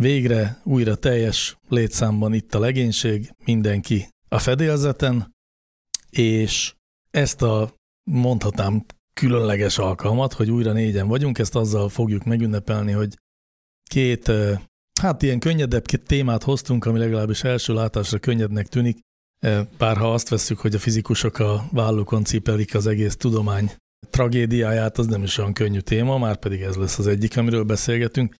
Végre újra teljes létszámban itt a legénység, mindenki a fedélzeten, és ezt a mondhatnám különleges alkalmat, hogy újra négyen vagyunk, ezt azzal fogjuk megünnepelni, hogy két, hát ilyen könnyedebb témát hoztunk, ami legalábbis első látásra könnyednek tűnik, bár ha azt vesszük, hogy a fizikusok a vállukon cipelik az egész tudomány tragédiáját, az nem is olyan könnyű téma, már pedig ez lesz az egyik, amiről beszélgetünk.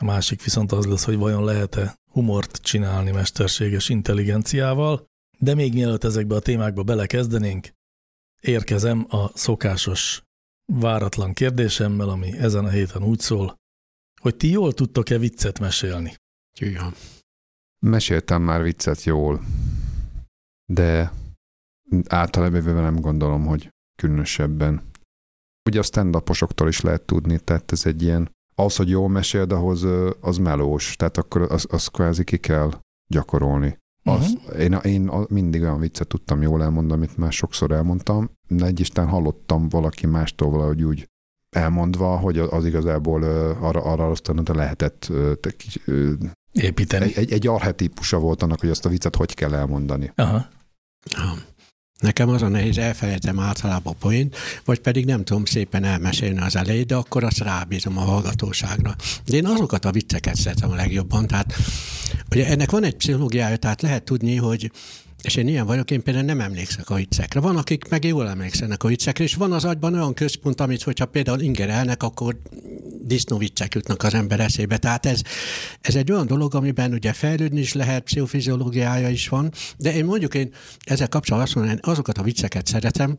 A másik viszont az lesz, hogy vajon lehet-e humort csinálni mesterséges intelligenciával. De még mielőtt ezekbe a témákba belekezdenénk, érkezem a szokásos váratlan kérdésemmel, ami ezen a héten úgy szól, hogy ti jól tudtok-e viccet mesélni? Jújja. Meséltem már viccet jól, de általában nem gondolom, hogy különösebben. Ugye a stand is lehet tudni, tehát ez egy ilyen, az, hogy jól mesél, ahhoz az melós, tehát akkor az, az kvázi ki kell gyakorolni. Az, uh-huh. én, én mindig olyan viccet tudtam jól elmondani, amit már sokszor elmondtam, de egy Isten hallottam valaki mástól valahogy úgy elmondva, hogy az igazából arra, arra aztán lehetett építeni. Egy, egy, egy arhetípusa volt annak, hogy azt a viccet hogy kell elmondani. Aha. Nekem az a nehéz, elfelejtem általában a point, vagy pedig nem tudom szépen elmesélni az elejét, de akkor azt rábízom a hallgatóságra. De én azokat a vicceket szeretem a legjobban, tehát ugye ennek van egy pszichológiája, tehát lehet tudni, hogy és én ilyen vagyok, én például nem emlékszek a viccekre. Van, akik meg jól emlékszenek a viccekre, és van az agyban olyan központ, amit, hogyha például ingerelnek, akkor disznóviccek jutnak az ember eszébe. Tehát ez, ez egy olyan dolog, amiben ugye fejlődni is lehet, pszichofiziológiája is van, de én mondjuk én ezzel kapcsolatban azt mondom, azokat a vicceket szeretem,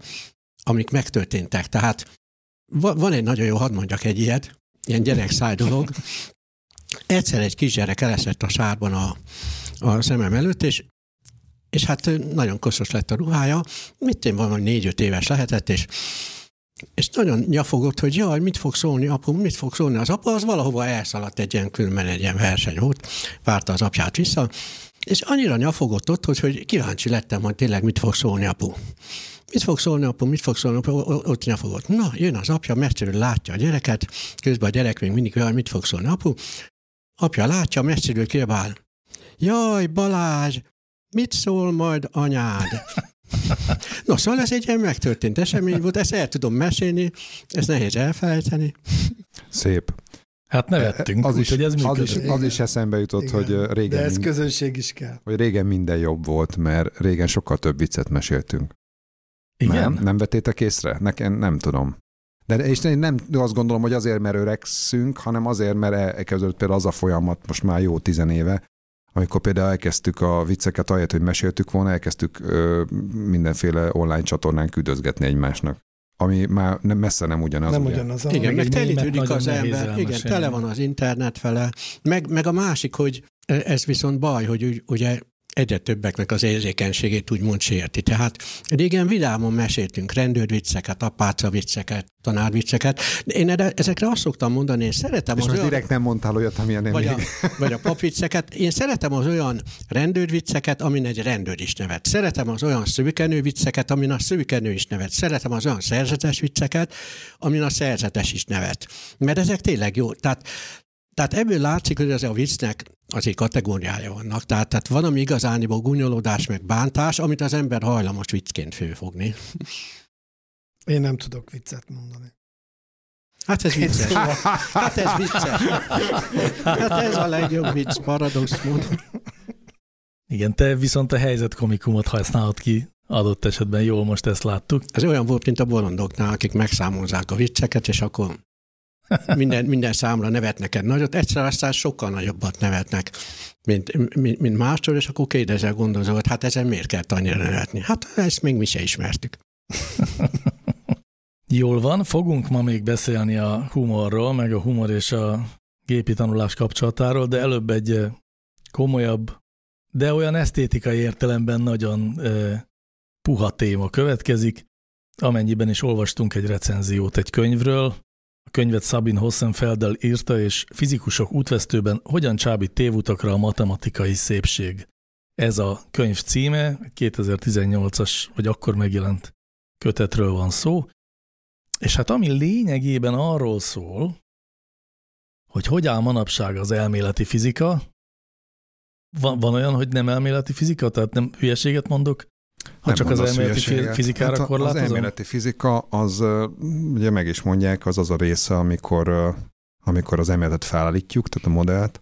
amik megtörténtek. Tehát van egy nagyon jó, hadd mondjak egy ilyet, ilyen gyerek dolog. Egyszer egy kisgyerek elesett a sárban a, a szemem előtt, és és hát nagyon koszos lett a ruhája, mit én valami négy-öt éves lehetett, és és nagyon nyafogott, hogy jaj, mit fog szólni apu, mit fog szólni az apa, az valahova elszaladt egy ilyen különben egy ilyen verseny volt, várta az apját vissza, és annyira nyafogott ott, hogy, hogy kíváncsi lettem, hogy tényleg mit fog szólni apu. Mit fog szólni apu, mit fog szólni apu, ott nyafogott. Na, jön az apja, messziről látja a gyereket, közben a gyerek még mindig olyan, mit fog szólni apu. Apja látja, messziről kiabál. Jaj, Balázs, mit szól majd anyád? No, szóval ez egy ilyen megtörtént esemény volt, ezt el tudom mesélni, ezt nehéz elfelejteni. Szép. Hát nevettünk, az, is, ez az, is, az is eszembe jutott, Igen, hogy régen... De ez mind, közönség is kell. Hogy régen minden jobb volt, mert régen sokkal több viccet meséltünk. Igen? Nem, nem vettétek észre? Nekem nem tudom. De és én nem azt gondolom, hogy azért, mert öregszünk, hanem azért, mert elkezdődött például az a folyamat most már jó tizenéve, amikor például elkezdtük a vicceket, ahelyett, hogy meséltük volna, elkezdtük ö, mindenféle online csatornán küldözgetni egymásnak ami már nem, messze nem ugyanaz. Nem ugye? ugyanaz. Igen, meg telítődik az ember, igen, tele van az internet fele, meg, meg a másik, hogy ez viszont baj, hogy ugye egyre többeknek az érzékenységét úgymond sérti. Tehát régen vidámon meséltünk rendőrvicceket, apáca vicceket, tanárvicceket. Én erre, ezekre azt szoktam mondani, én szeretem És az most olyan... direkt nem mondtál olyat, amilyen nem vagy a, vagy a papvicceket. Én szeretem az olyan rendőrvicceket, amin egy rendőr is nevet. Szeretem az olyan szövikenő vicceket, amin a szövikenő is nevet. Szeretem az olyan szerzetes vicceket, amin a szerzetes is nevet. Mert ezek tényleg jó. Tehát tehát ebből látszik, hogy ez a viccnek azért kategóriája vannak. Tehát, tehát van, ami igazániból gúnyolódás, meg bántás, amit az ember hajlamos viccként főfogni. Én nem tudok viccet mondani. Hát ez vicces. Hát ez vicces. Hát ez a legjobb vicc, paradox módon. Igen, te viszont a helyzet komikumot használod ki adott esetben jól most ezt láttuk. Ez olyan volt, mint a bolondoknál, akik megszámozzák a vicceket, és akkor minden, minden számra nevetnek nagyot, egyszer aztán sokkal nagyobbat nevetnek, mint, mint, mint mástól, és akkor kérdezel gondozó, hogy hát ezen miért kell annyira nevetni? Hát ezt még mi se ismertük. Jól van, fogunk ma még beszélni a humorról, meg a humor és a gépi tanulás kapcsolatáról, de előbb egy komolyabb, de olyan esztétikai értelemben nagyon puha téma következik, amennyiben is olvastunk egy recenziót egy könyvről. A könyvet Sabin Hossenfeldel írta, és fizikusok útvesztőben hogyan csábít tévutakra a matematikai szépség. Ez a könyv címe, 2018-as, vagy akkor megjelent kötetről van szó, és hát ami lényegében arról szól, hogy hogy áll manapság az elméleti fizika, van, van olyan, hogy nem elméleti fizika, tehát nem hülyeséget mondok, ha nem csak az elméleti hülyeséget. fizikára hát korlátozom? Az elméleti fizika, az ugye meg is mondják, az az a része, amikor, amikor az elméletet felállítjuk, tehát a modellt,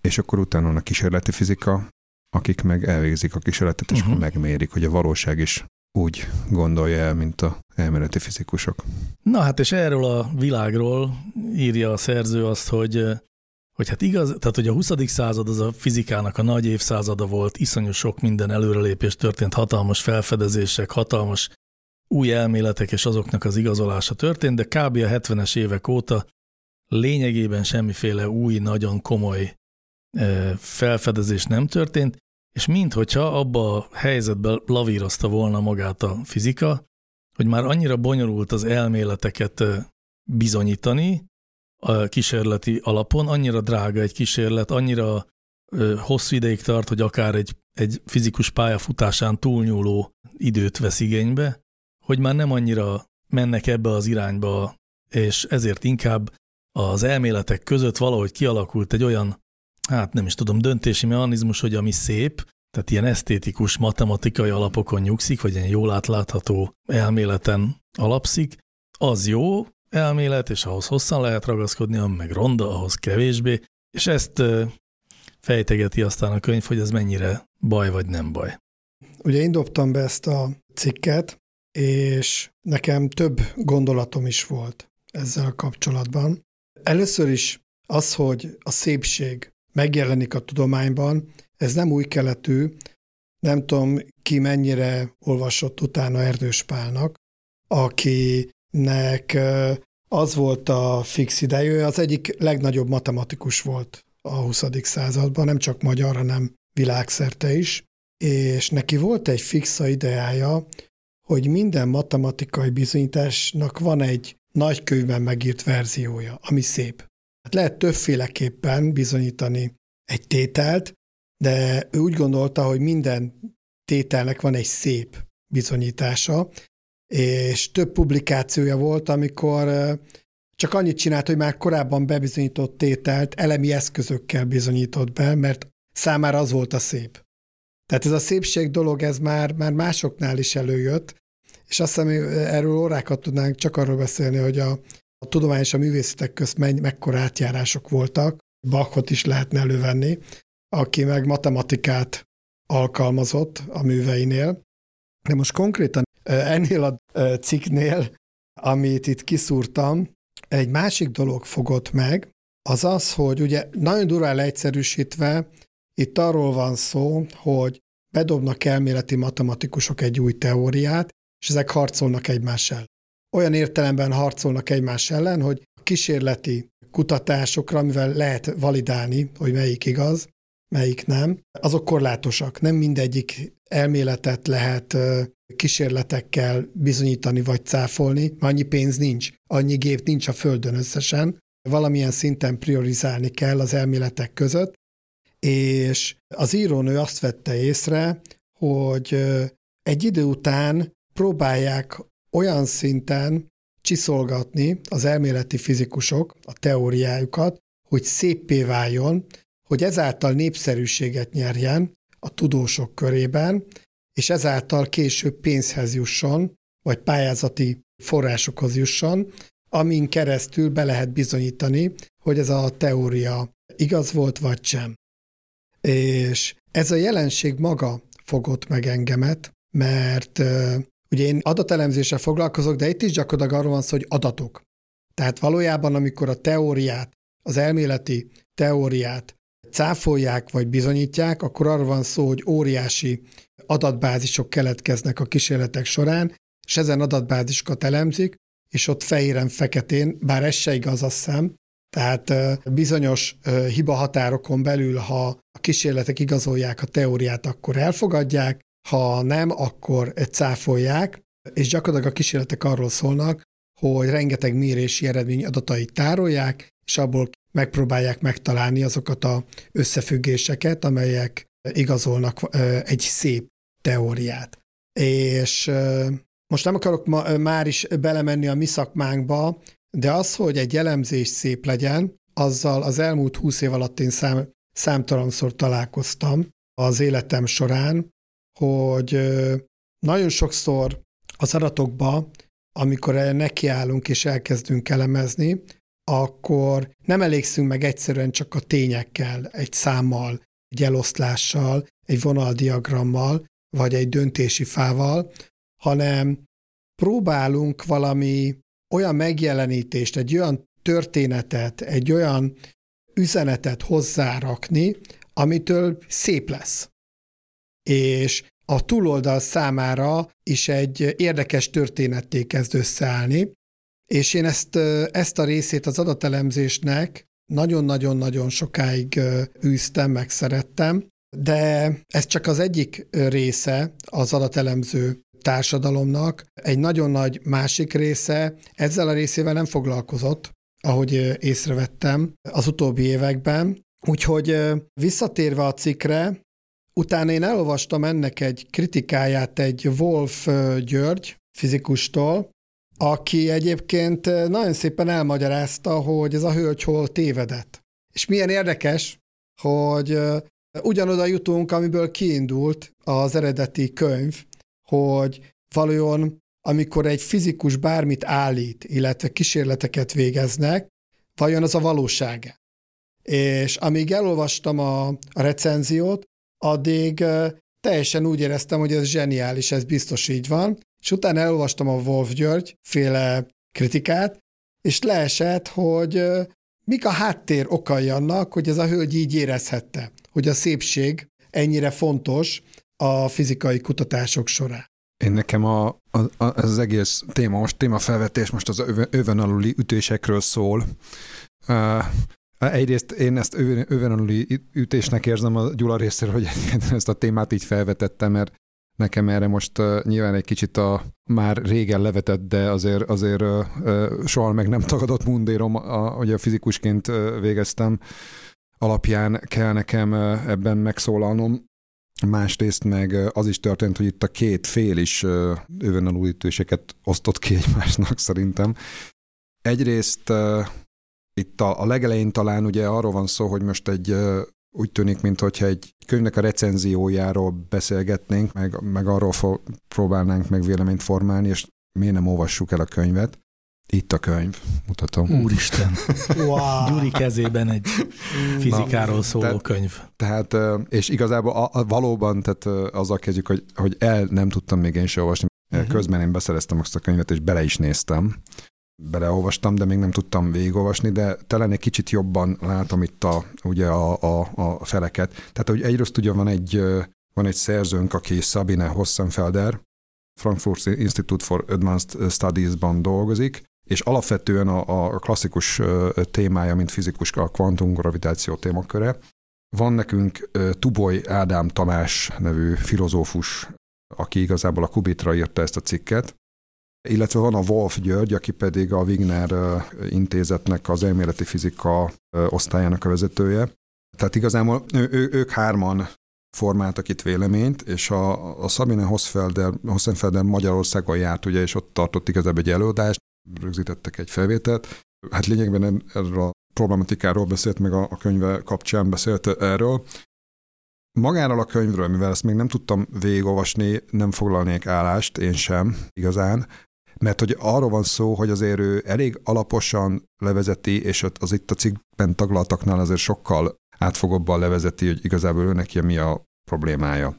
és akkor utána a kísérleti fizika, akik meg elvégzik a kísérletet, és uh-huh. megmérik, hogy a valóság is úgy gondolja el, mint a elméleti fizikusok. Na hát és erről a világról írja a szerző azt, hogy hogy hát igaz, tehát hogy a 20. század az a fizikának a nagy évszázada volt, iszonyú sok minden előrelépés történt, hatalmas felfedezések, hatalmas új elméletek és azoknak az igazolása történt, de kb. a 70-es évek óta lényegében semmiféle új, nagyon komoly felfedezés nem történt, és minthogyha abba a helyzetben lavírozta volna magát a fizika, hogy már annyira bonyolult az elméleteket bizonyítani kísérleti alapon, annyira drága egy kísérlet, annyira hosszú ideig tart, hogy akár egy, egy fizikus pályafutásán túlnyúló időt vesz igénybe, hogy már nem annyira mennek ebbe az irányba, és ezért inkább az elméletek között valahogy kialakult egy olyan hát nem is tudom, döntési mechanizmus, hogy ami szép, tehát ilyen esztétikus, matematikai alapokon nyugszik, vagy ilyen jól átlátható elméleten alapszik, az jó elmélet, és ahhoz hosszan lehet ragaszkodni, ami meg ronda, ahhoz kevésbé, és ezt fejtegeti aztán a könyv, hogy ez mennyire baj vagy nem baj. Ugye én dobtam be ezt a cikket, és nekem több gondolatom is volt ezzel kapcsolatban. Először is az, hogy a szépség megjelenik a tudományban, ez nem új keletű, nem tudom ki mennyire olvasott utána Erdős Pálnak, akinek az volt a fix idejű, az egyik legnagyobb matematikus volt a 20. században, nem csak magyar, hanem világszerte is, és neki volt egy fixa ideája, hogy minden matematikai bizonyításnak van egy nagykönyvben megírt verziója, ami szép. Hát lehet többféleképpen bizonyítani egy tételt, de ő úgy gondolta, hogy minden tételnek van egy szép bizonyítása, és több publikációja volt, amikor csak annyit csinált, hogy már korábban bebizonyított tételt elemi eszközökkel bizonyított be, mert számára az volt a szép. Tehát ez a szépség dolog, ez már, már másoknál is előjött, és azt hiszem, erről órákat tudnánk csak arról beszélni, hogy a, a tudomány és a művészetek közt menny, mekkora átjárások voltak, Bachot is lehetne elővenni, aki meg matematikát alkalmazott a műveinél. De most konkrétan ennél a cikknél, amit itt kiszúrtam, egy másik dolog fogott meg, az az, hogy ugye nagyon durván leegyszerűsítve itt arról van szó, hogy bedobnak elméleti matematikusok egy új teóriát, és ezek harcolnak egymás ellen. Olyan értelemben harcolnak egymás ellen, hogy a kísérleti kutatásokra, amivel lehet validálni, hogy melyik igaz, melyik nem, azok korlátosak. Nem mindegyik elméletet lehet kísérletekkel bizonyítani vagy cáfolni, annyi pénz nincs, annyi gép nincs a Földön összesen, valamilyen szinten priorizálni kell az elméletek között, és az írónő azt vette észre, hogy egy idő után próbálják olyan szinten csiszolgatni az elméleti fizikusok a teóriájukat, hogy szépé váljon, hogy ezáltal népszerűséget nyerjen a tudósok körében, és ezáltal később pénzhez jusson, vagy pályázati forrásokhoz jusson, amin keresztül be lehet bizonyítani, hogy ez a teória igaz volt, vagy sem. És ez a jelenség maga fogott meg engemet, mert ugye én adatelemzéssel foglalkozok, de itt is gyakorlatilag arról van szó, hogy adatok. Tehát valójában, amikor a teóriát, az elméleti teóriát cáfolják vagy bizonyítják, akkor arról van szó, hogy óriási adatbázisok keletkeznek a kísérletek során, és ezen adatbázisokat elemzik, és ott fehéren-feketén, bár ez se igaz, azt hiszem, tehát bizonyos hiba határokon belül, ha a kísérletek igazolják a teóriát, akkor elfogadják, ha nem, akkor cáfolják, és gyakorlatilag a kísérletek arról szólnak, hogy rengeteg mérési eredmény adatait tárolják, és abból megpróbálják megtalálni azokat a összefüggéseket, amelyek igazolnak egy szép teóriát. És most nem akarok ma, már is belemenni a mi szakmánkba, de az, hogy egy elemzés szép legyen, azzal az elmúlt húsz év alatt én szám, számtalanszor találkoztam az életem során, hogy nagyon sokszor az adatokba, amikor nekiállunk és elkezdünk elemezni, akkor nem elégszünk meg egyszerűen csak a tényekkel, egy számmal, egy eloszlással, egy vonaldiagrammal, vagy egy döntési fával, hanem próbálunk valami olyan megjelenítést, egy olyan történetet, egy olyan üzenetet hozzárakni, amitől szép lesz. És a túloldal számára is egy érdekes történetté kezd összeállni, és én ezt, ezt a részét az adatelemzésnek nagyon-nagyon-nagyon sokáig űztem, megszerettem, de ez csak az egyik része az adatelemző társadalomnak. Egy nagyon nagy másik része ezzel a részével nem foglalkozott, ahogy észrevettem az utóbbi években. Úgyhogy visszatérve a cikkre, utána én elolvastam ennek egy kritikáját egy Wolf György fizikustól, aki egyébként nagyon szépen elmagyarázta, hogy ez a hölgy hol tévedett. És milyen érdekes, hogy ugyanoda jutunk, amiből kiindult az eredeti könyv, hogy valójában amikor egy fizikus bármit állít, illetve kísérleteket végeznek, vajon az a valóság És amíg elolvastam a, recenziót, addig teljesen úgy éreztem, hogy ez zseniális, ez biztos így van, és utána elolvastam a Wolf György féle kritikát, és leesett, hogy mik a háttér okai annak, hogy ez a hölgy így érezhette, hogy a szépség ennyire fontos a fizikai kutatások során. Én nekem a, a, a, ez az egész téma, most témafelvetés most az övön aluli ütésekről szól. Uh, egyrészt én ezt övön, övön aluli ütésnek érzem a Gyula részéről, hogy ezt a témát így felvetettem, mert nekem erre most uh, nyilván egy kicsit a már régen levetett, de azért, azért uh, soha meg nem tagadott mundérom, a, a fizikusként uh, végeztem, alapján kell nekem uh, ebben megszólalnom. Másrészt meg az is történt, hogy itt a két fél is övönalulítőseket osztott ki egymásnak szerintem. Egyrészt itt a, a legelején talán ugye arról van szó, hogy most egy úgy tűnik, mintha egy könyvnek a recenziójáról beszélgetnénk, meg, meg arról fo- próbálnánk meg véleményt formálni, és miért nem olvassuk el a könyvet. Itt a könyv, mutatom. Úristen. wow. Gyuri kezében egy fizikáról szóló tehát, könyv. Tehát, és igazából a, a, valóban, tehát azzal kezdjük, hogy, hogy el nem tudtam még én se olvasni. Uh-huh. Közben én beszereztem azt a könyvet, és bele is néztem. Beleolvastam, de még nem tudtam végigolvasni, de talán egy kicsit jobban látom itt a, ugye a, a, a feleket. Tehát, hogy egyrészt ugye van egy, van egy szerzőnk, aki Sabine Hossenfelder, Frankfurt Institute for Advanced Studies-ban dolgozik, és alapvetően a, a klasszikus témája, mint fizikus, a kvantumgravitáció témaköre. Van nekünk Tuboly Ádám Tamás nevű filozófus, aki igazából a Kubitra írta ezt a cikket, illetve van a Wolf György, aki pedig a Wigner intézetnek az elméleti fizika osztályának a vezetője. Tehát igazából ő, ő, ők hárman formáltak itt véleményt, és a, a Sabine Hosfelder, Hossenfelder Magyarországon járt, ugye, és ott tartott igazából egy előadást, rögzítettek egy felvételt. Hát lényegben erről a problematikáról beszélt, meg a, a könyve kapcsán beszélt erről. Magáról a könyvről, mivel ezt még nem tudtam végigolvasni, nem foglalnék állást, én sem igazán, mert hogy arról van szó, hogy azért ő elég alaposan levezeti, és az itt a cikkben taglaltaknál azért sokkal átfogóbban levezeti, hogy igazából ő neki mi a problémája.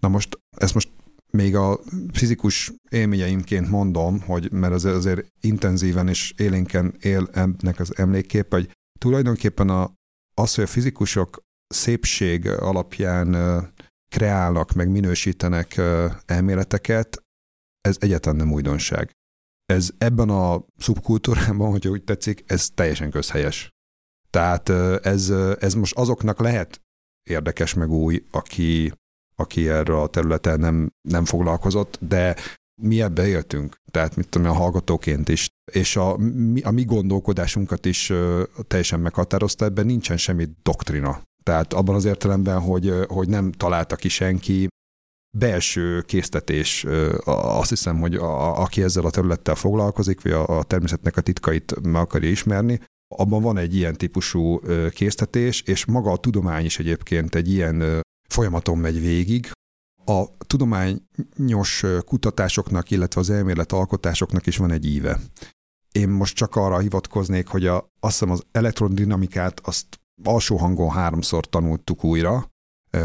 Na most, ezt most még a fizikus élményeimként mondom, hogy mert azért, azért intenzíven és élénken él ennek az emlékkép, hogy tulajdonképpen a, az, hogy a fizikusok szépség alapján kreálnak, meg minősítenek elméleteket, ez egyáltalán nem újdonság. Ez ebben a szubkultúrában, hogyha úgy tetszik, ez teljesen közhelyes. Tehát ez, ez most azoknak lehet érdekes meg új, aki, aki erre a területen nem, nem foglalkozott, de mi ebbe éltünk, tehát mit tudom, a hallgatóként is, és a, mi, a mi gondolkodásunkat is teljesen meghatározta, ebben nincsen semmi doktrina. Tehát abban az értelemben, hogy, hogy nem találta ki senki, belső késztetés, azt hiszem, hogy a, aki ezzel a területtel foglalkozik, vagy a, a természetnek a titkait meg akarja ismerni, abban van egy ilyen típusú késztetés, és maga a tudomány is egyébként egy ilyen folyamaton megy végig. A tudományos kutatásoknak, illetve az elmélet alkotásoknak is van egy íve. Én most csak arra hivatkoznék, hogy a, azt hiszem az elektrodinamikát azt alsó hangon háromszor tanultuk újra,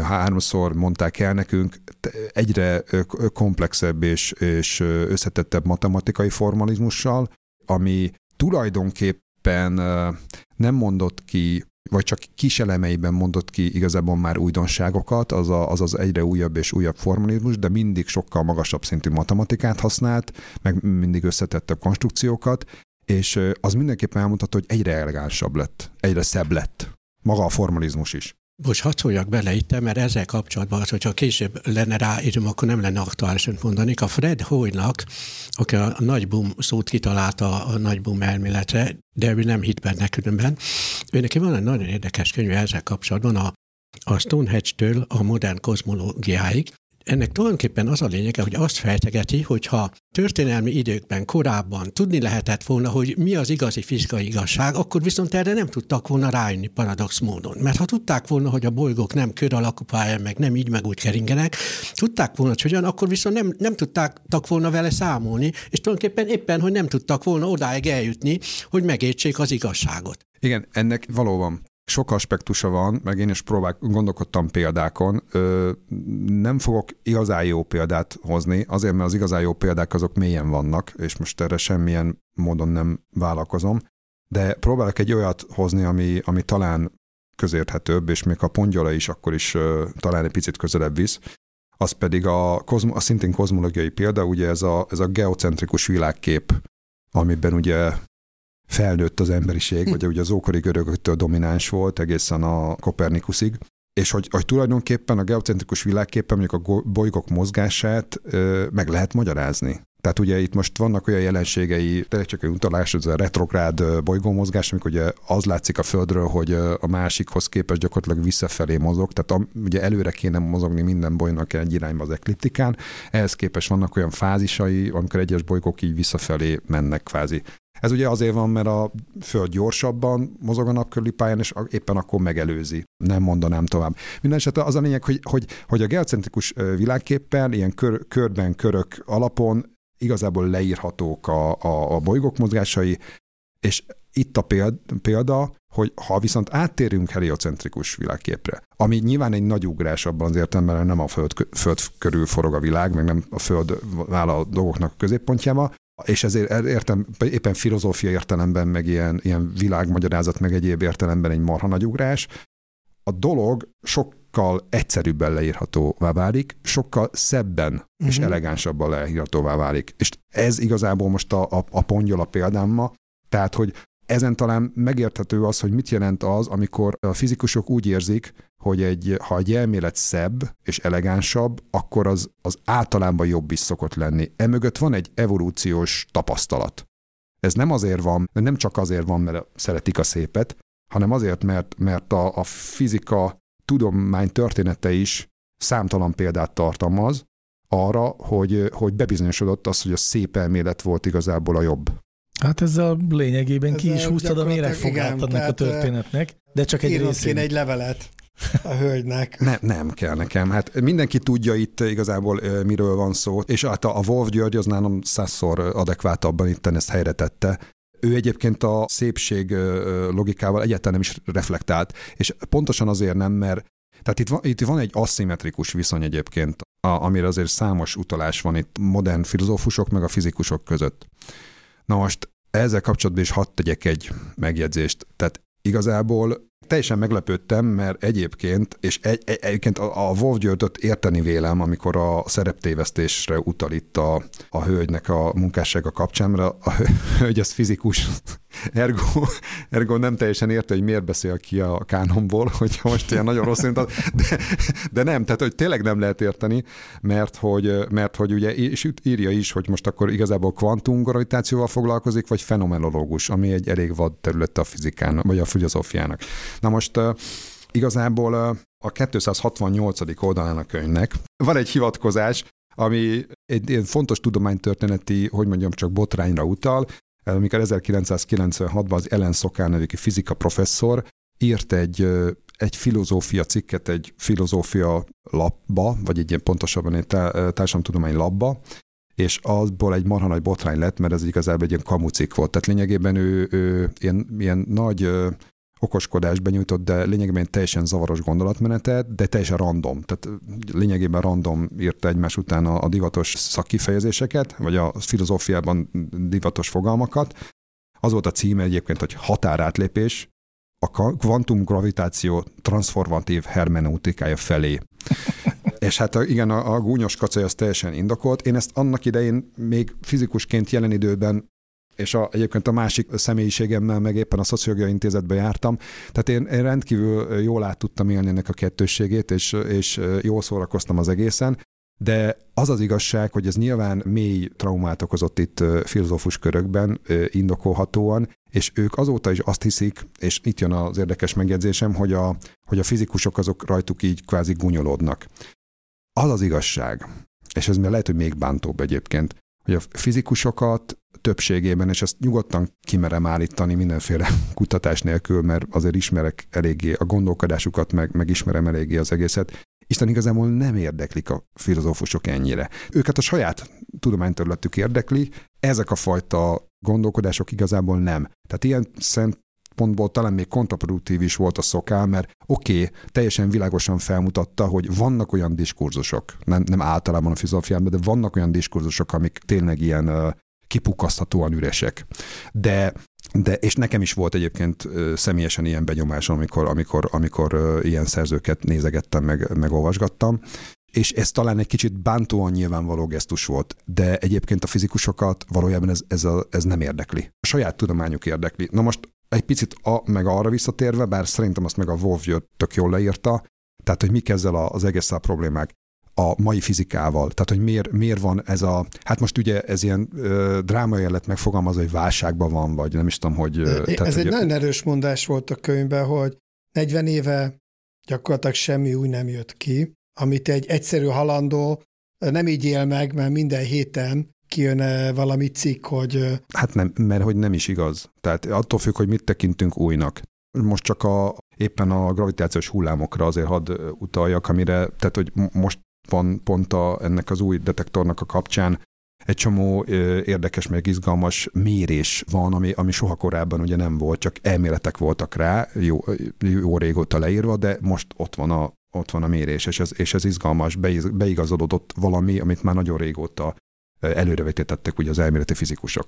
háromszor mondták el nekünk, egyre komplexebb és, és összetettebb matematikai formalizmussal, ami tulajdonképpen nem mondott ki, vagy csak kis elemeiben mondott ki igazából már újdonságokat, az, a, az az egyre újabb és újabb formalizmus, de mindig sokkal magasabb szintű matematikát használt, meg mindig összetettebb konstrukciókat, és az mindenképpen elmondható, hogy egyre elegánsabb lett, egyre szebb lett. Maga a formalizmus is. Most hadd szóljak bele itt, mert ezzel kapcsolatban, az, hogyha később lenne rá időm, akkor nem lenne aktuális, hogy mondanék. A Fred Hoynak, aki a nagy boom szót kitalálta a nagy boom elméletre, de ő nem hit benne különben, ő neki van egy nagyon érdekes könyv ezzel kapcsolatban, a, a Stonehenge-től a modern kozmológiáig, ennek tulajdonképpen az a lényege, hogy azt fejtegeti, hogyha történelmi időkben korábban tudni lehetett volna, hogy mi az igazi fizikai igazság, akkor viszont erre nem tudtak volna rájönni paradox módon. Mert ha tudták volna, hogy a bolygók nem kör alakú meg nem így, meg úgy keringenek, tudták volna, hogy hogyan, akkor viszont nem, nem tudták volna vele számolni, és tulajdonképpen éppen, hogy nem tudtak volna odáig eljutni, hogy megértsék az igazságot. Igen, ennek valóban sok aspektusa van, meg én is próbál, gondolkodtam példákon. Ö, nem fogok igazán jó példát hozni, azért, mert az igazán jó példák azok mélyen vannak, és most erre semmilyen módon nem vállalkozom, de próbálok egy olyat hozni, ami, ami talán közérthetőbb, és még a pongyola is akkor is ö, talán egy picit közelebb visz, az pedig a, kozmo, a szintén kozmológiai példa, ugye ez a, ez a geocentrikus világkép, amiben ugye felnőtt az emberiség, vagy ugye az ókori görögöktől domináns volt egészen a Kopernikusig, és hogy, hogy tulajdonképpen a geocentrikus világképpen mondjuk a bolygók mozgását ö, meg lehet magyarázni. Tehát ugye itt most vannak olyan jelenségei, tényleg csak egy utalás, ez a retrográd bolygómozgás, amikor ugye az látszik a Földről, hogy a másikhoz képest gyakorlatilag visszafelé mozog, tehát ugye előre kéne mozogni minden bolygónak egy irányba az ekliptikán, ehhez képest vannak olyan fázisai, amikor egyes bolygók így visszafelé mennek kvázi. Ez ugye azért van, mert a Föld gyorsabban mozog a napkörüli pályán, és éppen akkor megelőzi. Nem mondanám tovább. Mindenesetre az a lényeg, hogy, hogy, hogy a geocentrikus világképpen, ilyen kör, körben, körök alapon igazából leírhatók a, a, a bolygók mozgásai, és itt a példa, hogy ha viszont áttérünk heliocentrikus világképre, ami nyilván egy nagy ugrás abban az értelemben, nem a föld, föld körül forog a világ, meg nem a föld áll a dolgoknak a középpontjába, és ezért értem, éppen filozófia értelemben, meg ilyen, ilyen világmagyarázat, meg egyéb értelemben egy marha nagy ugrás, a dolog sokkal egyszerűbben leírhatóvá válik, sokkal szebben uh-huh. és mhm. elegánsabban leírhatóvá válik. És ez igazából most a, a, a pongyola példámma, tehát, hogy ezen talán megérthető az, hogy mit jelent az, amikor a fizikusok úgy érzik, hogy egy, ha egy elmélet szebb és elegánsabb, akkor az, az általában jobb is szokott lenni. Emögött van egy evolúciós tapasztalat. Ez nem azért van, nem csak azért van, mert szeretik a szépet, hanem azért, mert, mert a, a fizika tudomány története is számtalan példát tartalmaz arra, hogy, hogy bebizonyosodott az, hogy a szép elmélet volt igazából a jobb. Hát ezzel lényegében ezzel ki is húztad a méregfogát ennek a történetnek, de csak egy részén. egy levelet a hölgynek. Nem, nem kell nekem. Hát mindenki tudja itt igazából miről van szó, és hát a Wolf György az nálam százszor adekváltabban itt ezt helyre tette. Ő egyébként a szépség logikával egyáltalán nem is reflektált, és pontosan azért nem, mert tehát itt van, itt van egy aszimmetrikus viszony egyébként a, amire azért számos utalás van itt modern filozófusok meg a fizikusok között. Na most ezzel kapcsolatban is hadd tegyek egy megjegyzést. Tehát igazából teljesen meglepődtem, mert egyébként, és egy, egy, egyébként a, a Wolf Györgyöt érteni vélem, amikor a szereptévesztésre utal itt a, a hölgynek a munkássága kapcsán, mert a, a hölgy az fizikus, ergo, ergo nem teljesen érte, hogy miért beszél ki a kánomból, hogy most ilyen nagyon rossz, de, de nem, tehát hogy tényleg nem lehet érteni, mert hogy, mert hogy ugye és írja is, hogy most akkor igazából kvantumgravitációval foglalkozik, vagy fenomenológus, ami egy elég vad terület a fizikán, vagy a filozófiának. Na most igazából a 268. oldalán a könyvnek van egy hivatkozás, ami egy ilyen fontos tudománytörténeti, hogy mondjam, csak botrányra utal, amikor 1996-ban az Ellen Szokán nevű fizika professzor írt egy, egy filozófia cikket egy filozófia lapba, vagy egy ilyen pontosabban egy társadalomtudomány labba, és azból egy marha nagy botrány lett, mert ez igazából egy ilyen kamucik volt. Tehát lényegében ő, ő ilyen, ilyen nagy okoskodást benyújtott, de lényegében teljesen zavaros gondolatmenetet, de teljesen random. Tehát lényegében random írta egymás után a, a divatos szakkifejezéseket, vagy a filozófiában divatos fogalmakat. Az volt a címe egyébként, hogy határátlépés, a kvantumgravitáció transformatív hermeneutikája felé. És hát igen, a, a gúnyos kacaj az teljesen indokolt. Én ezt annak idején még fizikusként jelen időben és a, egyébként a másik személyiségemmel meg éppen a Szociológiai Intézetbe jártam. Tehát én, én rendkívül jól át tudtam élni ennek a kettősségét, és, és jól szórakoztam az egészen. De az az igazság, hogy ez nyilván mély traumát okozott itt filozófus körökben indokolhatóan, és ők azóta is azt hiszik, és itt jön az érdekes megjegyzésem, hogy a, hogy a fizikusok azok rajtuk így kvázi gunyolódnak. Az az igazság, és ez lehet, hogy még bántóbb egyébként, hogy a fizikusokat többségében, és ezt nyugodtan kimerem állítani mindenféle kutatás nélkül, mert azért ismerek eléggé a gondolkodásukat, meg, meg ismerem eléggé az egészet. Isten igazából nem érdeklik a filozófusok ennyire. Őket a saját tudományterületük érdekli, ezek a fajta gondolkodások igazából nem. Tehát ilyen szempontból talán még kontraproduktív is volt a szoká, mert oké, okay, teljesen világosan felmutatta, hogy vannak olyan diskurzusok, nem, nem általában a filozófiában, de vannak olyan diskurzusok, amik tényleg ilyen kipukaszthatóan üresek. De de, és nekem is volt egyébként személyesen ilyen benyomásom, amikor, amikor, amikor ilyen szerzőket nézegettem, meg, meg olvasgattam, és ez talán egy kicsit bántóan nyilvánvaló gesztus volt, de egyébként a fizikusokat valójában ez, ez, a, ez nem érdekli. A saját tudományuk érdekli. Na most egy picit a, meg arra visszatérve, bár szerintem azt meg a Wolf tök jól leírta, tehát, hogy mik ezzel az egész a problémák a mai fizikával. Tehát, hogy miért, miért van ez a, hát most ugye ez ilyen ö, drámai lett megfogalmazva, hogy válságban van, vagy nem is tudom, hogy... Ö, tehát, ez hogy egy nagyon erős mondás volt a könyvben, hogy 40 éve gyakorlatilag semmi új nem jött ki, amit egy egyszerű halandó nem így él meg, mert minden héten kijön valami cikk, hogy... Hát nem, mert hogy nem is igaz. Tehát attól függ, hogy mit tekintünk újnak. Most csak a, éppen a gravitációs hullámokra azért hadd utaljak, amire, tehát hogy most van pont a, ennek az új detektornak a kapcsán egy csomó érdekes, meg izgalmas mérés van, ami, ami soha korábban ugye nem volt, csak elméletek voltak rá, jó, jó régóta leírva, de most ott van a, ott van a mérés, és ez, és ez izgalmas, beigazodott valami, amit már nagyon régóta előrevetítettek ugye az elméleti fizikusok.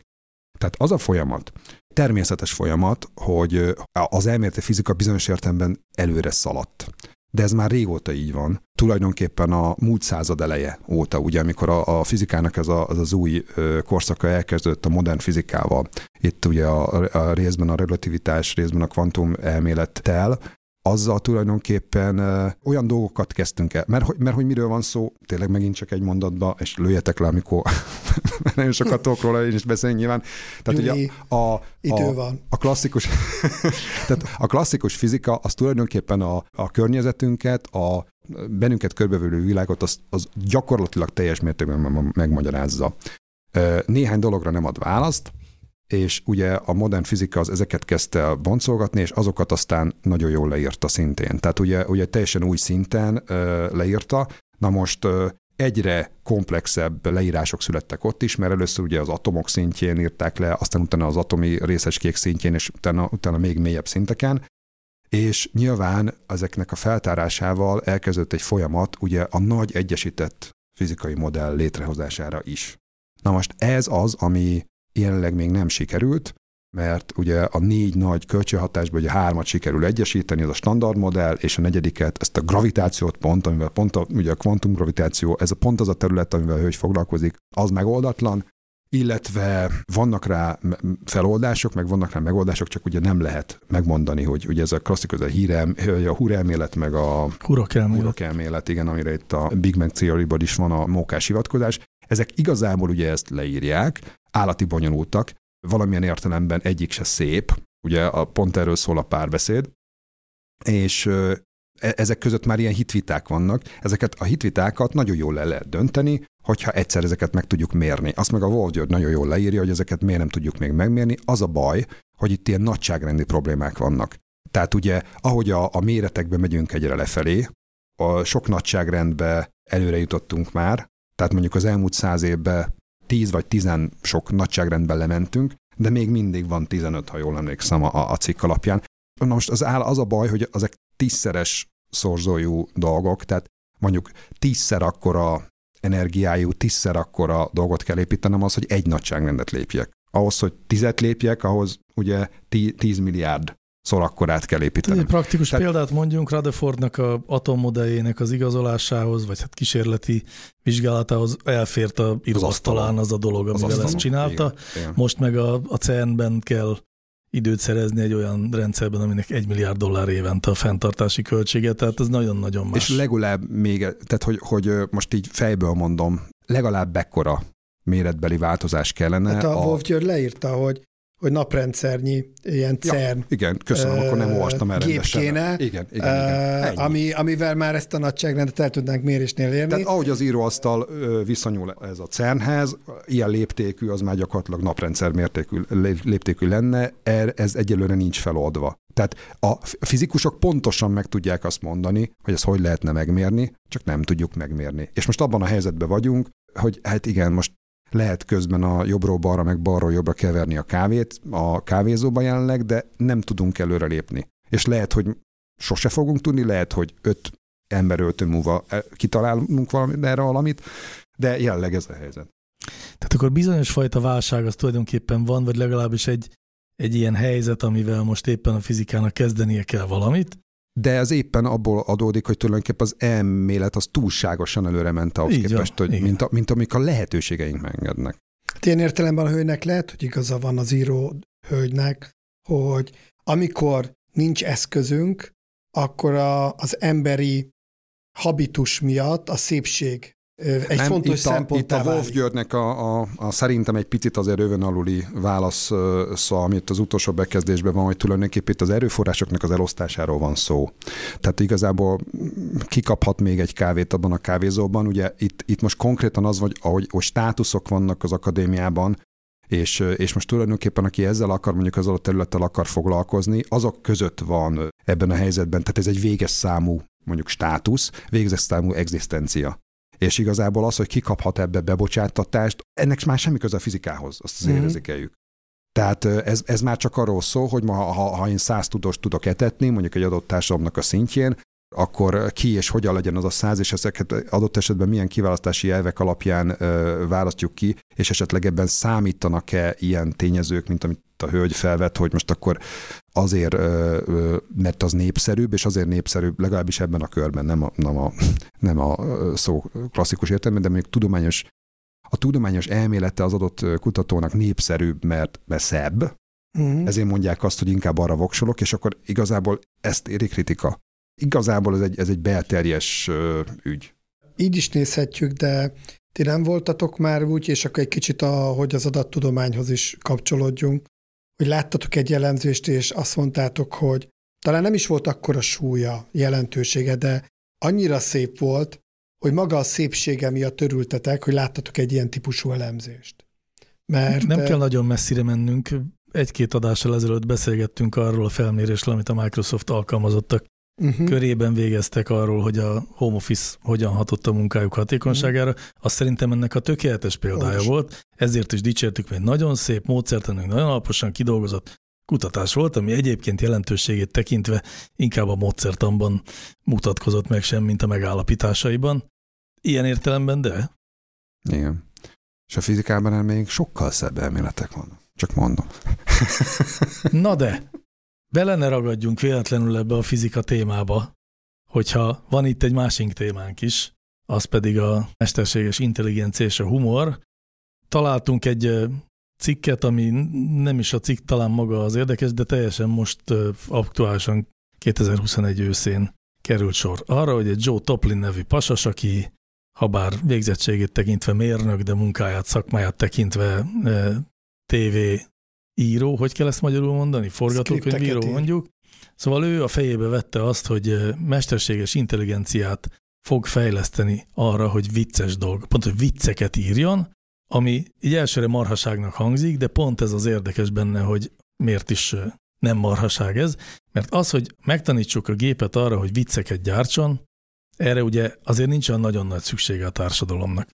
Tehát az a folyamat, természetes folyamat, hogy az elméleti fizika bizonyos értelemben előre szaladt de ez már régóta így van. Tulajdonképpen a múlt század eleje óta, ugye, amikor a, a fizikának ez a, az, az új korszaka elkezdődött a modern fizikával. Itt ugye a, a részben a relativitás, részben a kvantum elmélettel, azzal tulajdonképpen olyan dolgokat kezdtünk el. Mert, mert hogy miről van szó, tényleg megint csak egy mondatba, és lőjetek le, amikor nagyon sokat tudok róla, én is beszélni nyilván. Tehát Gyuri, ugye a, a, idő van. a klasszikus, tehát a klasszikus fizika az tulajdonképpen a, a környezetünket, a bennünket körbevülő világot az, az gyakorlatilag teljes mértékben megmagyarázza. Néhány dologra nem ad választ, és ugye a modern fizika az ezeket kezdte el boncolgatni, és azokat aztán nagyon jól leírta szintén. Tehát ugye, ugye teljesen új szinten ö, leírta, na most ö, egyre komplexebb leírások születtek ott is, mert először ugye az atomok szintjén írták le, aztán utána az atomi részecskék szintjén, és utána, utána még mélyebb szinteken, és nyilván ezeknek a feltárásával elkezdődött egy folyamat, ugye a nagy egyesített fizikai modell létrehozására is. Na most ez az, ami jelenleg még nem sikerült, mert ugye a négy nagy kölcsönhatásban ugye hármat sikerül egyesíteni, ez a standard modell, és a negyediket, ezt a gravitációt pont, amivel pont a, ugye a kvantumgravitáció, ez a pont az a terület, amivel a hölgy foglalkozik, az megoldatlan, illetve vannak rá feloldások, meg vannak rá megoldások, csak ugye nem lehet megmondani, hogy ugye ez a klasszikus, a, hírem, a húrelmélet, meg a Hurok elmélet. hurok elmélet, igen, amire itt a Big Bang theory is van a mókás hivatkozás. Ezek igazából ugye ezt leírják, állati bonyolultak, valamilyen értelemben egyik se szép, ugye a, pont erről szól a párbeszéd, és e, ezek között már ilyen hitviták vannak. Ezeket a hitvitákat nagyon jól le lehet dönteni, hogyha egyszer ezeket meg tudjuk mérni. Azt meg a Wolf nagyon jól leírja, hogy ezeket miért nem tudjuk még megmérni. Az a baj, hogy itt ilyen nagyságrendi problémák vannak. Tehát ugye, ahogy a, a méretekben megyünk egyre lefelé, a sok nagyságrendbe előre jutottunk már, tehát mondjuk az elmúlt száz évben 10 vagy 10 sok nagyságrendben lementünk, de még mindig van 15, ha jól emlékszem a, a cikk alapján. Na most az, áll, az a baj, hogy ezek tízszeres szorzójú dolgok, tehát mondjuk tízszer akkora energiájú, tízszer akkora dolgot kell építenem az, hogy egy nagyságrendet lépjek. Ahhoz, hogy tizet lépjek, ahhoz ugye 10 milliárd szor akkorát kell építeni. Egy praktikus Tehát, példát mondjunk Rutherfordnak a atommodelljének az igazolásához, vagy hát kísérleti vizsgálatához elfért a íróasztalán az a dolog, amivel az ezt csinálta. Igen, igen. Most meg a, a CERN-ben kell időt szerezni egy olyan rendszerben, aminek egy milliárd dollár évente a fenntartási költsége, tehát ez nagyon-nagyon más. És legalább még, tehát hogy, hogy most így fejből mondom, legalább ekkora méretbeli változás kellene. Hát a, a... Wolf György leírta, hogy hogy naprendszernyi ilyen CERN. Ja, igen, köszönöm, akkor nem olvastam el Gép kéne, igen, igen, igen. ami, amivel már ezt a nagyságrendet el tudnánk mérésnél érni. Tehát ahogy az íróasztal viszonyul ez a CERN-hez, ilyen léptékű, az már gyakorlatilag naprendszer mértékű, léptékű lenne, er, ez egyelőre nincs feloldva. Tehát a fizikusok pontosan meg tudják azt mondani, hogy ezt hogy lehetne megmérni, csak nem tudjuk megmérni. És most abban a helyzetben vagyunk, hogy hát igen, most lehet közben a jobbról balra, meg balról jobbra keverni a kávét a kávézóba jelenleg, de nem tudunk előre lépni. És lehet, hogy sose fogunk tudni, lehet, hogy öt ember öltő múlva eh, kitalálunk valami, erre valamit, de jelenleg ez a helyzet. Tehát akkor bizonyos fajta válság az tulajdonképpen van, vagy legalábbis egy, egy ilyen helyzet, amivel most éppen a fizikának kezdenie kell valamit, de ez éppen abból adódik, hogy tulajdonképpen az elmélet az túlságosan előre ment ahhoz Így képest, van, hogy mint, a, mint amik a lehetőségeink megengednek. Hát ilyen értelemben a hőnek lehet, hogy igaza van az író hölgynek, hogy amikor nincs eszközünk, akkor a, az emberi habitus miatt a szépség egy nem, fontos itt a, szempont. Itt a Wolf Györgynek a, a, a, szerintem egy picit azért övön aluli válasz szó, amit az utolsó bekezdésben van, hogy tulajdonképpen itt az erőforrásoknak az elosztásáról van szó. Tehát igazából kikaphat még egy kávét abban a kávézóban. Ugye itt, itt most konkrétan az, hogy ahogy, hogy státuszok vannak az akadémiában, és, és most tulajdonképpen aki ezzel akar, mondjuk ezzel a területtel akar foglalkozni, azok között van ebben a helyzetben, tehát ez egy véges számú mondjuk státusz, véges számú egzisztencia és igazából az, hogy kikaphat ebbe bebocsátatást, ennek már semmi köze a fizikához, azt az mm-hmm. érzékeljük. Tehát ez, ez már csak arról szól, hogy ma, ha, ha én száz tudós tudok etetni, mondjuk egy adott társadalomnak a szintjén, akkor ki és hogyan legyen az a száz, és ezeket adott esetben milyen kiválasztási elvek alapján ö, választjuk ki, és esetleg ebben számítanak-e ilyen tényezők, mint amit a hölgy felvett, hogy most akkor azért, mert az népszerűbb, és azért népszerűbb, legalábbis ebben a körben, nem a, nem a, nem a szó klasszikus értelme, de még tudományos a tudományos elmélete az adott kutatónak népszerűbb, mert, mert szebb, uh-huh. ezért mondják azt, hogy inkább arra voksolok, és akkor igazából ezt éri kritika igazából ez egy, ez egy belterjes ügy. Így is nézhetjük, de ti nem voltatok már úgy, és akkor egy kicsit, a, hogy az adattudományhoz is kapcsolódjunk, hogy láttatok egy jellemzést, és azt mondtátok, hogy talán nem is volt akkora súlya, jelentősége, de annyira szép volt, hogy maga a szépsége miatt örültetek, hogy láttatok egy ilyen típusú elemzést. Mert nem kell nagyon messzire mennünk. Egy-két adással ezelőtt beszélgettünk arról a felmérésről, amit a Microsoft alkalmazottak uh-huh. körében végeztek arról, hogy a home office hogyan hatott a munkájuk hatékonyságára, uh-huh. az szerintem ennek a tökéletes példája Most. volt, ezért is dicsértük, hogy nagyon szép módszertanunk, nagyon alaposan kidolgozott kutatás volt, ami egyébként jelentőségét tekintve inkább a módszertanban mutatkozott meg sem, mint a megállapításaiban. ilyen értelemben de. Igen. És a fizikában még sokkal szebb elméletek van. Csak mondom. Na de, bele ne ragadjunk véletlenül ebbe a fizika témába, hogyha van itt egy másik témánk is, az pedig a mesterséges intelligencia és a humor. Találtunk egy cikket, ami nem is a cikk talán maga az érdekes, de teljesen most aktuálisan 2021 őszén került sor arra, hogy egy Joe Toplin nevű pasas, aki habár végzettségét tekintve mérnök, de munkáját, szakmáját tekintve TV író, hogy kell ezt magyarul mondani? Forgatókönyvíró mondjuk. Szóval ő a fejébe vette azt, hogy mesterséges intelligenciát fog fejleszteni arra, hogy vicces dolg, pont, hogy vicceket írjon, ami így elsőre marhaságnak hangzik, de pont ez az érdekes benne, hogy miért is nem marhaság ez, mert az, hogy megtanítsuk a gépet arra, hogy vicceket gyártson, erre ugye azért nincs olyan nagyon nagy szüksége a társadalomnak.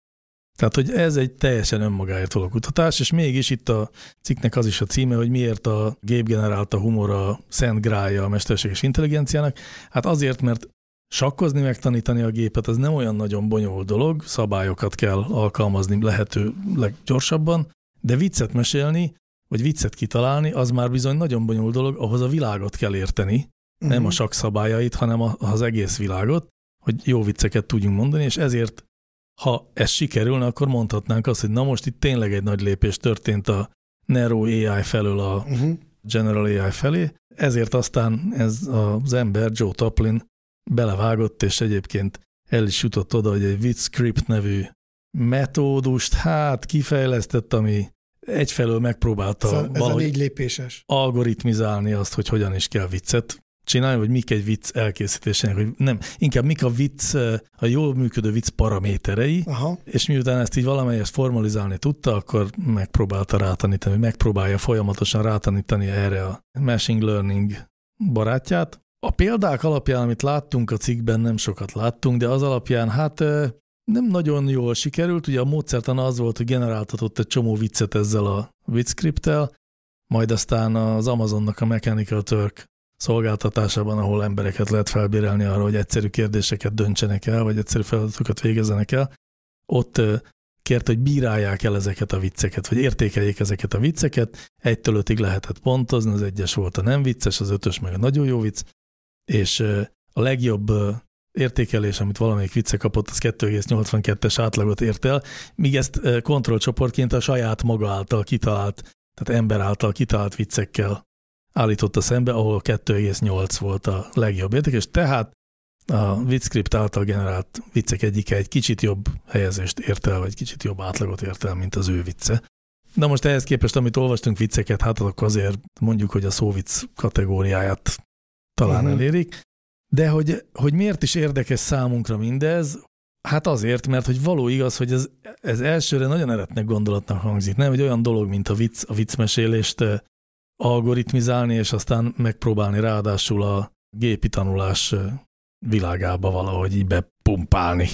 Tehát, hogy ez egy teljesen önmagáért való kutatás, és mégis itt a cikknek az is a címe, hogy miért a gép generálta humor a szent grája a mesterséges intelligenciának. Hát azért, mert sakkozni, megtanítani a gépet, az nem olyan nagyon bonyolult dolog, szabályokat kell alkalmazni lehető leggyorsabban, de viccet mesélni, vagy viccet kitalálni, az már bizony nagyon bonyolult dolog, ahhoz a világot kell érteni, uh-huh. nem a sak szabályait, hanem az egész világot, hogy jó vicceket tudjunk mondani, és ezért, ha ez sikerülne, akkor mondhatnánk azt, hogy na most itt tényleg egy nagy lépés történt a Nero AI felől a uh-huh. General AI felé, ezért aztán ez az ember, Joe Toplin belevágott, és egyébként el is jutott oda, hogy egy VidScript nevű metódust, hát kifejlesztett, ami egyfelől megpróbálta ez a, ez a négy lépéses. algoritmizálni azt, hogy hogyan is kell viccet csinálni, vagy mik egy vicc elkészítésének, hogy nem, inkább mik a vicc, a jól működő vicc paraméterei, Aha. és miután ezt így valamelyest formalizálni tudta, akkor megpróbálta rátanítani, megpróbálja folyamatosan rátanítani erre a machine learning barátját, a példák alapján, amit láttunk a cikkben, nem sokat láttunk, de az alapján hát nem nagyon jól sikerült. Ugye a módszertan az volt, hogy generáltatott egy csomó viccet ezzel a vicckriptel, majd aztán az Amazonnak a Mechanical Turk szolgáltatásában, ahol embereket lehet felbérelni arra, hogy egyszerű kérdéseket döntsenek el, vagy egyszerű feladatokat végezzenek el, ott kért, hogy bírálják el ezeket a vicceket, vagy értékeljék ezeket a vicceket. Egytől ötig lehetett pontozni, az egyes volt a nem vicces, az ötös meg a nagyon jó vicc, és a legjobb értékelés, amit valamelyik vicce kapott, az 2,82-es átlagot ért el, míg ezt kontrollcsoportként a saját maga által kitalált, tehát ember által kitalált viccekkel állította szembe, ahol 2,8 volt a legjobb értékes, tehát a VidScript által generált viccek egyike egy kicsit jobb helyezést ért el, vagy kicsit jobb átlagot ért el, mint az ő vicce. De most ehhez képest, amit olvastunk vicceket, hát akkor azért mondjuk, hogy a szóvic kategóriáját talán uh-huh. elérik. De hogy, hogy miért is érdekes számunkra mindez? Hát azért, mert hogy való igaz, hogy ez, ez elsőre nagyon eretnek gondolatnak hangzik. Nem egy olyan dolog, mint a vicc, a viccmesélést algoritmizálni, és aztán megpróbálni ráadásul a gépi tanulás világába valahogy így bepumpálni.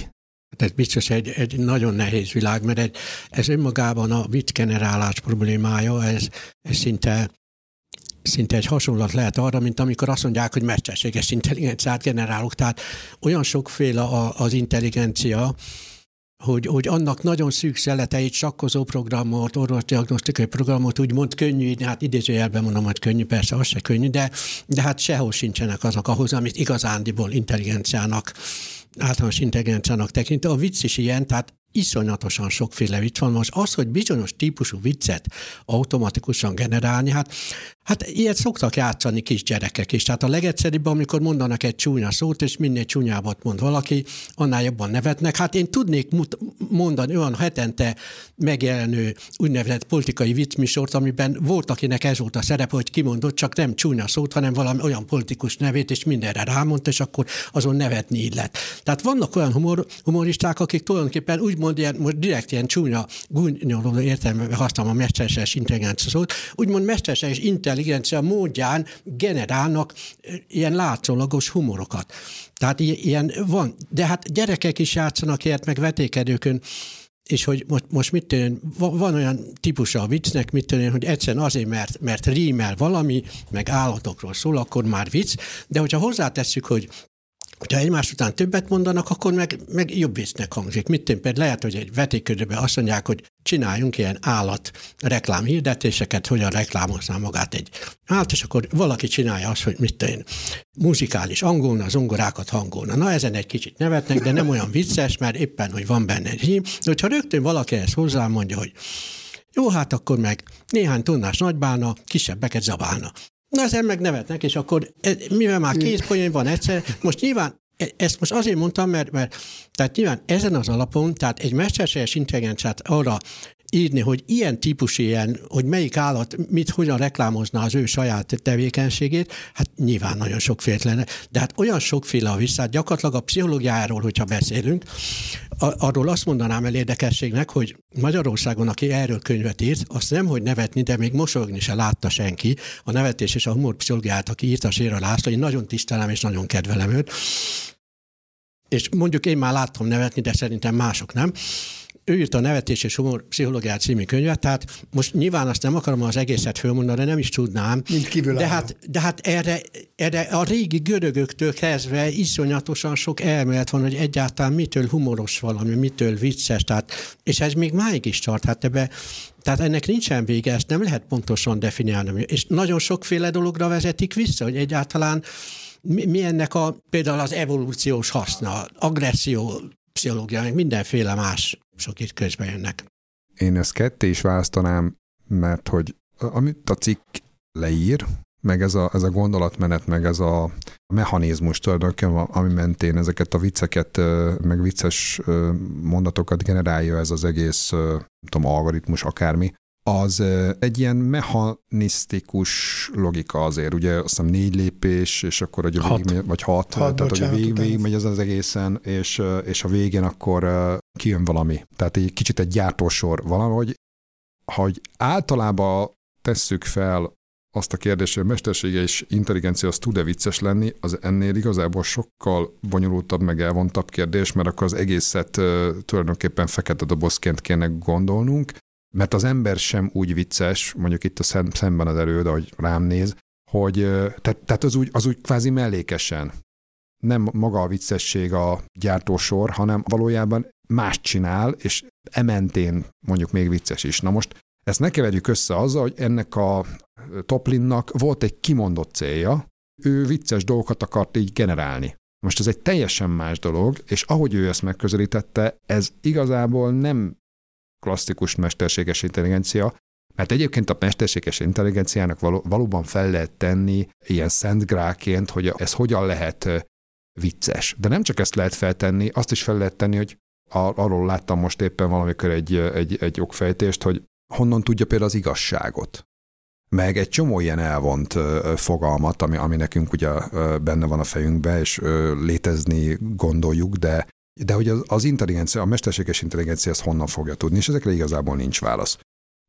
Hát ez biztos egy, egy nagyon nehéz világ, mert egy, ez önmagában a viccgenerálás problémája, ez, ez szinte szinte egy hasonlat lehet arra, mint amikor azt mondják, hogy mesterséges intelligenciát generálok. Tehát olyan sokféle az intelligencia, hogy, hogy annak nagyon szűk szeleteit, sakkozó programot, orvosdiagnosztikai programot úgymond könnyű, hát idézőjelben mondom, hogy könnyű, persze az se könnyű, de, de hát sehol sincsenek azok ahhoz, amit igazándiból intelligenciának, általános intelligenciának tekint. A vicc is ilyen, tehát iszonyatosan sokféle vicc van. Most az, hogy bizonyos típusú viccet automatikusan generálni, hát, hát ilyet szoktak játszani kisgyerekek is. Tehát a legegyszerűbb, amikor mondanak egy csúnya szót, és minél csúnyábbat mond valaki, annál jobban nevetnek. Hát én tudnék mondani olyan hetente megjelenő úgynevezett politikai viccmisort, amiben volt, akinek ez volt a szerep, hogy kimondott csak nem csúnya szót, hanem valami olyan politikus nevét, és mindenre rámondta, és akkor azon nevetni illet. Tehát vannak olyan humor, humoristák, akik tulajdonképpen úgy ilyen, most direkt ilyen csúnya, gúnyoló értelmében használom a mesterséges intelligencia szót, úgymond mesterséges intelligencia módján generálnak ilyen látszólagos humorokat. Tehát ilyen van. De hát gyerekek is játszanak ilyet, meg vetékedőkön, és hogy most, most mit tűn, van olyan típusa a viccnek, mit tűn, hogy egyszerűen azért, mert, mert rímel valami, meg állatokról szól, akkor már vicc, de hogyha hozzátesszük, hogy hogyha egymás után többet mondanak, akkor meg, meg jobb viccnek hangzik. Mit én például lehet, hogy egy vetéködőben azt mondják, hogy csináljunk ilyen állat reklám hirdetéseket, hogyan reklámozná magát egy állat, és akkor valaki csinálja azt, hogy mit én, muzikális angolna, zongorákat hangolna. Na ezen egy kicsit nevetnek, de nem olyan vicces, mert éppen, hogy van benne egy hím. De hogyha rögtön valaki ezt hozzá mondja, hogy jó, hát akkor meg néhány tonnás nagybána, kisebbeket zabálna. Na ezen meg nevetnek, és akkor e, mivel már két poén van egyszer, most nyilván e, ezt most azért mondtam, mert, mert tehát nyilván ezen az alapon, tehát egy mesterséges intelligenciát arra írni, hogy ilyen típus ilyen, hogy melyik állat mit, hogyan reklámozná az ő saját tevékenységét, hát nyilván nagyon sokféle lenne, de hát olyan sokféle a vissza, gyakorlatilag a pszichológiáról, hogyha beszélünk, arról azt mondanám el érdekességnek, hogy Magyarországon, aki erről könyvet írt, azt nem, hogy nevetni, de még mosolyogni se látta senki. A nevetés és a humor pszichológiát, aki írta Séra László, én nagyon tisztelem és nagyon kedvelem őt. És mondjuk én már láttam nevetni, de szerintem mások nem ő írta a Nevetés és Humor Pszichológiát című könyvet, tehát most nyilván azt nem akarom az egészet fölmondani, de nem is tudnám. Mint kívül de hát, de hát erre, erre a régi görögöktől kezdve iszonyatosan sok elmélet van, hogy egyáltalán mitől humoros valami, mitől vicces, tehát, és ez még máig is tart. Hát ebbe, tehát ennek nincsen vége, ezt nem lehet pontosan definiálni. És nagyon sokféle dologra vezetik vissza, hogy egyáltalán mi, ennek a, például az evolúciós haszna, agresszió, pszichológia, meg mindenféle más sok itt közben jönnek. Én ezt ketté is választanám, mert hogy amit a cikk leír, meg ez a, ez a gondolatmenet, meg ez a mechanizmus tulajdonképpen, ami mentén ezeket a vicceket, meg vicces mondatokat generálja ez az egész, tudom, algoritmus, akármi, az egy ilyen mechanisztikus logika azért, ugye azt hiszem négy lépés, és akkor hogy a hat. végig, vagy hat, Hat, tehát hogy bocsánat, végig, utána. végig megy az az egészen, és, és a végén akkor kijön valami. Tehát egy kicsit egy gyártósor valahogy, hogy általában tesszük fel azt a kérdést, hogy a mestersége és intelligencia az tud-e vicces lenni, az ennél igazából sokkal bonyolultabb, meg elvontabb kérdés, mert akkor az egészet tulajdonképpen fekete dobozként kéne gondolnunk, mert az ember sem úgy vicces, mondjuk itt a szem, szemben az erőd, ahogy rám néz, hogy tehát, tehát az, úgy, az úgy kvázi mellékesen. Nem maga a viccesség a gyártósor, hanem valójában más csinál, és ementén mondjuk még vicces is. Na most ezt ne keverjük össze azzal, hogy ennek a Toplinnak volt egy kimondott célja, ő vicces dolgokat akart így generálni. Most ez egy teljesen más dolog, és ahogy ő ezt megközelítette, ez igazából nem klasszikus mesterséges intelligencia, mert egyébként a mesterséges intelligenciának való, valóban fel lehet tenni ilyen szentgráként, hogy ez hogyan lehet vicces. De nem csak ezt lehet feltenni, azt is fel lehet tenni, hogy ar- arról láttam most éppen valamikor egy, egy, egy okfejtést, hogy honnan tudja például az igazságot. Meg egy csomó ilyen elvont fogalmat, ami, ami nekünk ugye benne van a fejünkbe, és létezni gondoljuk, de, de hogy az, az intelligencia, a mesterséges intelligencia ezt honnan fogja tudni, és ezekre igazából nincs válasz.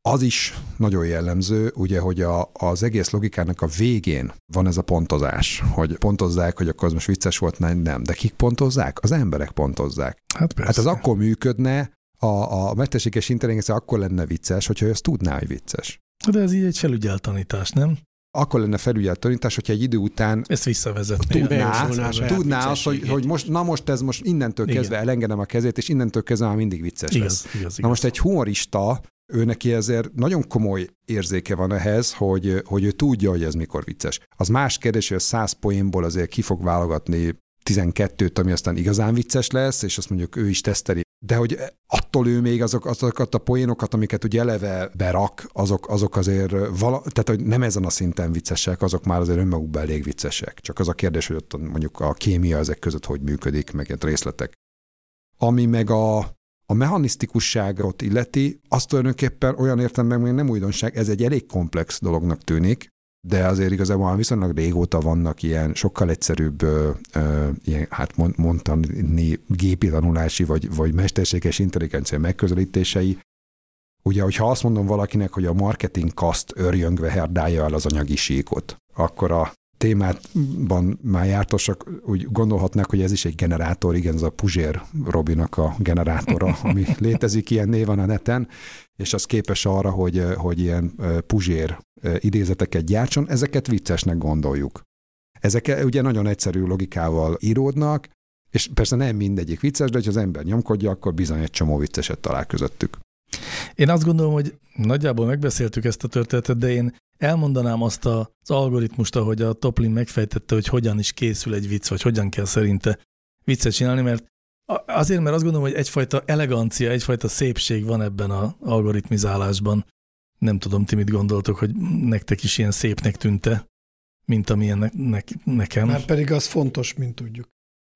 Az is nagyon jellemző, ugye, hogy a, az egész logikának a végén van ez a pontozás, hogy pontozzák, hogy akkor az most vicces volt, nem, nem. De kik pontozzák? Az emberek pontozzák. Hát persze. Hát az akkor működne, a, a mesterséges intelligencia akkor lenne vicces, hogyha ő ezt tudná, hogy vicces. De ez így egy felügyeltanítás, nem? Akkor lenne felügyelt tanítás, hogyha egy idő után Ezt visszavezetné. Tudná, tudná, azt, hogy, hogy most, na most ez most innentől Igen. kezdve elengedem a kezét, és innentől kezdve már mindig vicces lesz. Igaz, igaz, igaz. Na most egy humorista, ő neki ezért nagyon komoly érzéke van ehhez, hogy, hogy ő tudja, hogy ez mikor vicces. Az más kérdés, hogy a száz poénból azért ki fog válogatni 12-t, ami aztán igazán vicces lesz, és azt mondjuk ő is teszteli. De hogy attól ő még azok, azokat a poénokat, amiket ugye eleve berak, azok, azok azért, vala, tehát hogy nem ezen a szinten viccesek, azok már azért önmagukban elég viccesek. Csak az a kérdés, hogy ott mondjuk a kémia ezek között hogy működik, meg ilyen részletek. Ami meg a, a mechanisztikusságot illeti, az tulajdonképpen olyan értelemben még nem újdonság, ez egy elég komplex dolognak tűnik, de azért igazából már viszonylag régóta vannak ilyen sokkal egyszerűbb, ö, ö, ilyen, hát mond, mondani gépi tanulási vagy, vagy mesterséges intelligencia megközelítései. Ugye, hogyha azt mondom valakinek, hogy a marketing kaszt örjöngve herdálja el az anyagi síkot, akkor a témában már jártosak úgy gondolhatnák, hogy ez is egy generátor, igen, ez a Puzsér Robinak a generátora, ami létezik, ilyen név van a neten, és az képes arra, hogy, hogy ilyen Puzsér idézeteket gyártson, ezeket viccesnek gondoljuk. Ezek ugye nagyon egyszerű logikával íródnak, és persze nem mindegyik vicces, de ha az ember nyomkodja, akkor bizony egy csomó vicceset talál közöttük. Én azt gondolom, hogy nagyjából megbeszéltük ezt a történetet, de én elmondanám azt az algoritmust, ahogy a Toplin megfejtette, hogy hogyan is készül egy vicc, vagy hogyan kell szerinte viccet csinálni, mert azért, mert azt gondolom, hogy egyfajta elegancia, egyfajta szépség van ebben az algoritmizálásban. Nem tudom, ti mit gondoltok, hogy nektek is ilyen szépnek tűnte, mint amilyen ne, ne, nekem. Már pedig az fontos, mint tudjuk.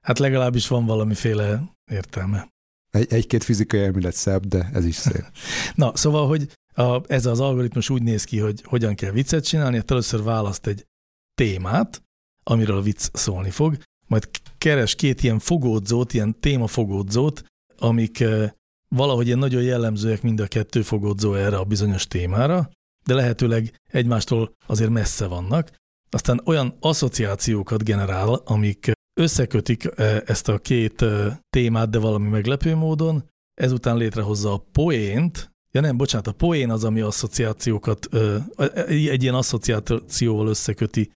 Hát legalábbis van valamiféle értelme. Egy, egy-két fizikai elmélet szebb, de ez is szép. Na, szóval, hogy a, ez az algoritmus úgy néz ki, hogy hogyan kell viccet csinálni, hát először választ egy témát, amiről a vicc szólni fog, majd keres két ilyen fogódzót, ilyen témafogódzót, amik eh, valahogy ilyen nagyon jellemzőek mind a kettő fogódzó erre a bizonyos témára, de lehetőleg egymástól azért messze vannak. Aztán olyan asszociációkat generál, amik összekötik eh, ezt a két eh, témát, de valami meglepő módon, ezután létrehozza a poént, Ja nem, bocsánat, a poén az, ami asszociációkat, egy ilyen asszociációval összeköti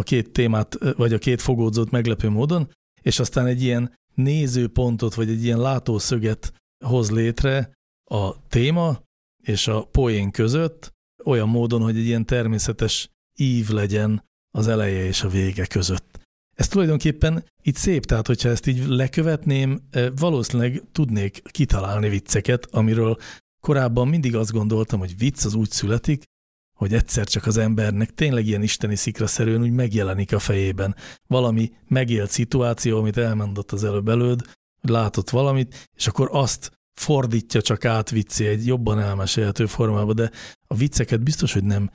a két témát, vagy a két fogódzót meglepő módon, és aztán egy ilyen nézőpontot, vagy egy ilyen látószöget hoz létre a téma és a poén között, olyan módon, hogy egy ilyen természetes ív legyen az eleje és a vége között. Ez tulajdonképpen itt szép, tehát hogyha ezt így lekövetném, valószínűleg tudnék kitalálni vicceket, amiről korábban mindig azt gondoltam, hogy vicc az úgy születik, hogy egyszer csak az embernek tényleg ilyen isteni szikraszerűen úgy megjelenik a fejében. Valami megélt szituáció, amit elmondott az előbb előd, hogy látott valamit, és akkor azt fordítja csak át vicci egy jobban elmesélhető formába, de a vicceket biztos, hogy nem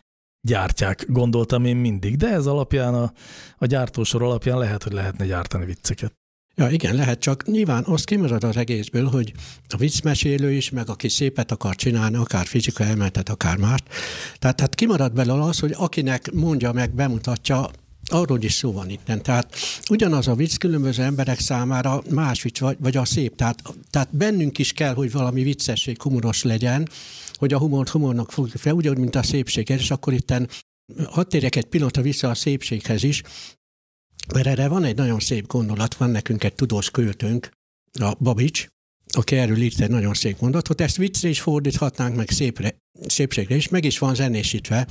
gyártják, gondoltam én mindig, de ez alapján, a, a gyártósor alapján lehet, hogy lehetne gyártani vicceket. Ja, igen, lehet, csak nyilván az kimarad az egészből, hogy a viccmesélő is, meg aki szépet akar csinálni, akár fizika elmetet, akár mást. Tehát, tehát kimarad belőle az, hogy akinek mondja meg, bemutatja, arról is szó van itt. Tehát ugyanaz a vicc különböző emberek számára más vicc, vagy, vagy a szép. Tehát, tehát bennünk is kell, hogy valami viccesség, humoros legyen, hogy a humort humornak fogjuk fel, ugyanúgy, mint a szépséget, és akkor itten hadd térjek egy pillanatra vissza a szépséghez is, mert erre van egy nagyon szép gondolat, van nekünk egy tudós költőnk, a Babics, aki erről írt egy nagyon szép mondatot, ezt viccre is fordíthatnánk, meg szépre, szépségre is, meg is van zenésítve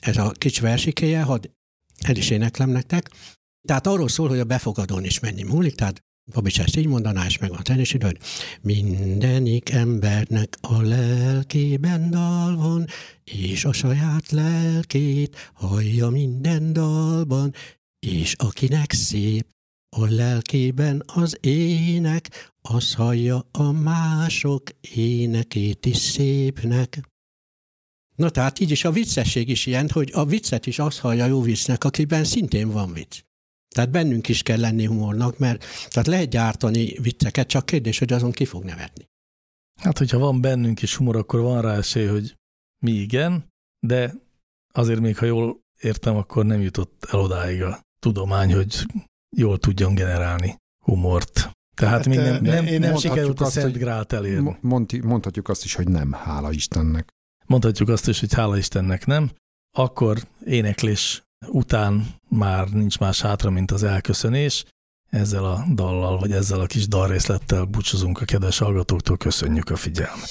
ez a kicsi versikéje, hadd el is éneklem nektek. Tehát arról szól, hogy a befogadón is mennyi múlik, tehát Babics ezt így mondaná, és meg van zenésítve, hogy mindenik embernek a lelkében dal van, és a saját lelkét hallja minden dalban, és akinek szép a lelkében az ének, az hallja a mások énekét is szépnek. Na tehát így is a viccesség is ilyen, hogy a viccet is az hallja jó viccnek, akiben szintén van vicc. Tehát bennünk is kell lenni humornak, mert tehát lehet gyártani vicceket, csak kérdés, hogy azon ki fog nevetni. Hát, hogyha van bennünk is humor, akkor van rá esély, hogy mi igen, de azért még, ha jól értem, akkor nem jutott el odáig a tudomány, hogy jól tudjon generálni humort. Tehát hát, még nem, nem, nem, nem sikerült a Szent Grált elérni. Mondhatjuk azt is, hogy nem, hála Istennek. Mondhatjuk azt is, hogy hála Istennek nem. Akkor éneklés után már nincs más hátra, mint az elköszönés. Ezzel a dallal, vagy ezzel a kis dalrészlettel búcsúzunk a kedves hallgatóktól. Köszönjük a figyelmet.